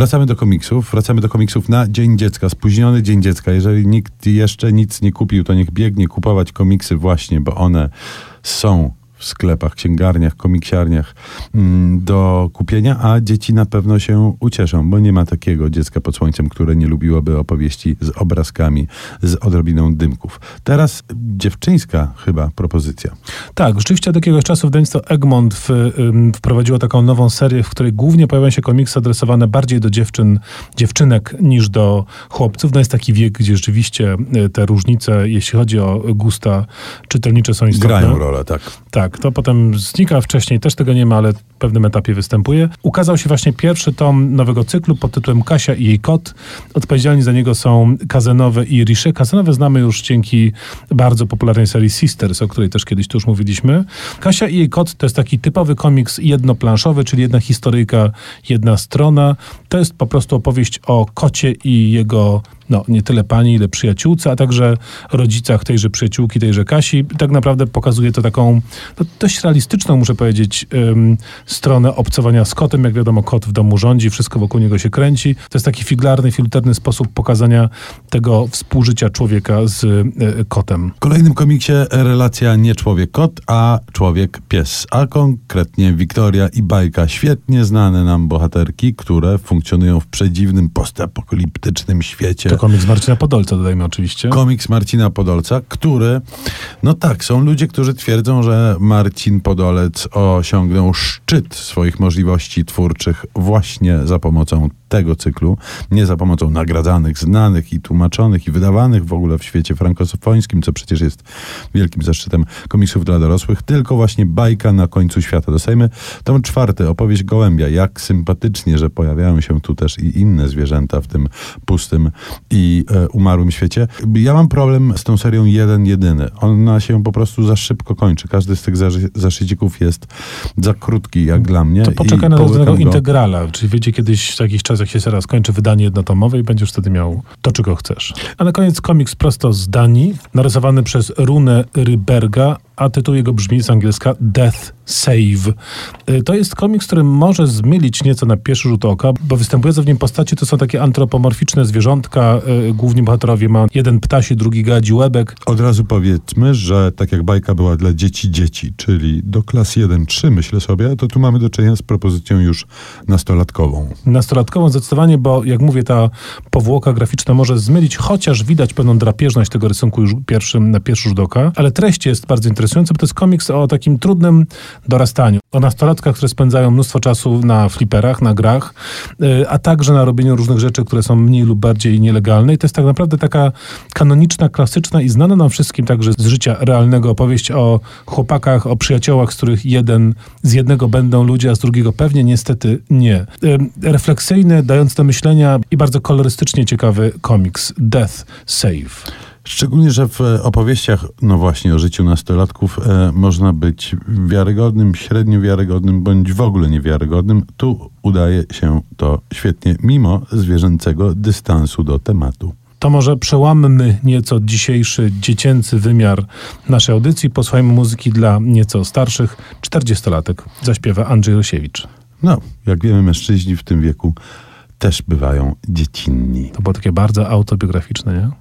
Wracamy do komiksów. Wracamy do komiksów na Dzień Dziecka, spóźniony Dzień Dziecka. Jeżeli nikt jeszcze nic nie kupił, to niech biegnie kupować komiksy właśnie, bo one są w sklepach, księgarniach, komiksiarniach mm, do kupienia, a dzieci na pewno się ucieszą, bo nie ma takiego dziecka pod słońcem, które nie lubiłoby opowieści z obrazkami, z odrobiną dymków. Teraz dziewczyńska chyba propozycja. Tak, rzeczywiście od jakiegoś czasu wydawnictwo Egmont w, ym, wprowadziło taką nową serię, w której głównie pojawiają się komiksy adresowane bardziej do dziewczyn, dziewczynek niż do chłopców. No jest taki wiek, gdzie rzeczywiście y, te różnice, jeśli chodzi o gusta czytelnicze są istotne. Grają rolę, tak. Tak, to potem znika wcześniej, też tego nie ma, ale w pewnym etapie występuje. Ukazał się właśnie pierwszy tom nowego cyklu pod tytułem Kasia i jej kot. Odpowiedzialni za niego są Kazenowe i Risze. Kazenowe znamy już dzięki bardzo popularnej serii Sisters, o której też kiedyś tu już mówiliśmy. Kasia i jej kot to jest taki typowy komiks jednoplanszowy, czyli jedna historyjka, jedna strona. To jest po prostu opowieść o kocie i jego no, nie tyle pani, ile przyjaciółce, a także rodzicach tejże przyjaciółki, tejże Kasi. Tak naprawdę pokazuje to taką no, dość realistyczną, muszę powiedzieć, ym, stronę obcowania z kotem. Jak wiadomo, kot w domu rządzi, wszystko wokół niego się kręci. To jest taki figlarny, filterny sposób pokazania tego współżycia człowieka z y, kotem. W kolejnym komiksie relacja nie człowiek-kot, a człowiek-pies, a konkretnie Wiktoria i Bajka, świetnie znane nam bohaterki, które funkcjonują w przedziwnym, postapokaliptycznym świecie. Komiks Marcina Podolca, dodajmy oczywiście. Komiks Marcina Podolca, który, no tak, są ludzie, którzy twierdzą, że Marcin Podolec osiągnął szczyt swoich możliwości twórczych właśnie za pomocą tego cyklu, nie za pomocą nagradzanych, znanych i tłumaczonych i wydawanych w ogóle w świecie frankofońskim, co przecież jest wielkim zaszczytem komiksów dla dorosłych, tylko właśnie bajka na końcu świata. Dostajemy tom czwarty, opowieść Gołębia. Jak sympatycznie, że pojawiają się tu też i inne zwierzęta w tym pustym i e, umarłym świecie. Ja mam problem z tą serią jeden, jedyny. Ona się po prostu za szybko kończy. Każdy z tych zaszy- zaszycików jest za krótki, jak dla mnie. To poczekaj na tego go. integrala, czyli wyjdzie kiedyś za jakiś czas, jak się teraz skończy wydanie jednotomowe i będziesz wtedy miał to, czego chcesz. A na koniec komiks prosto z Danii, narysowany przez Rune Ryberga, a tytuł jego brzmi z angielska Death Save. Y, To jest komiks, który może zmylić nieco na pierwszy rzut oka, bo występujące w nim postaci to są takie antropomorficzne zwierzątka. y, Główni bohaterowie mają jeden ptasi, drugi gadzi łebek. Od razu powiedzmy, że tak jak bajka była dla dzieci dzieci, czyli do klas 1-3 myślę sobie, to tu mamy do czynienia z propozycją już nastolatkową. Nastolatkową zdecydowanie, bo jak mówię, ta powłoka graficzna może zmylić, chociaż widać pewną drapieżność tego rysunku już pierwszym, na pierwszy rzut oka, ale treść jest bardzo interesująca, bo to jest komiks o takim trudnym dorastaniu. O nastolatkach, które spędzają mnóstwo czasu na fliperach, na grach, y, a także na robieniu różnych rzeczy, które są mniej lub bardziej nielegalne. I to jest tak naprawdę taka kanoniczna, klasyczna i znana nam wszystkim także z życia realnego opowieść o chłopakach, o przyjaciołach, z których jeden z jednego będą ludzie, a z drugiego pewnie niestety nie. Ym, Refleksyjny, dający do myślenia i bardzo kolorystycznie ciekawy komiks Death Save. Szczególnie, że w e, opowieściach, no właśnie o życiu nastolatków, e, można być wiarygodnym, średnio wiarygodnym, bądź w ogóle niewiarygodnym. Tu udaje się to świetnie, mimo zwierzęcego dystansu do tematu. To może przełammy nieco dzisiejszy dziecięcy wymiar naszej audycji. Posłuchajmy muzyki dla nieco starszych. 40-latek zaśpiewa Andrzej Rosiewicz. No, jak wiemy, mężczyźni w tym wieku też bywają dziecinni. To było takie bardzo autobiograficzne, nie?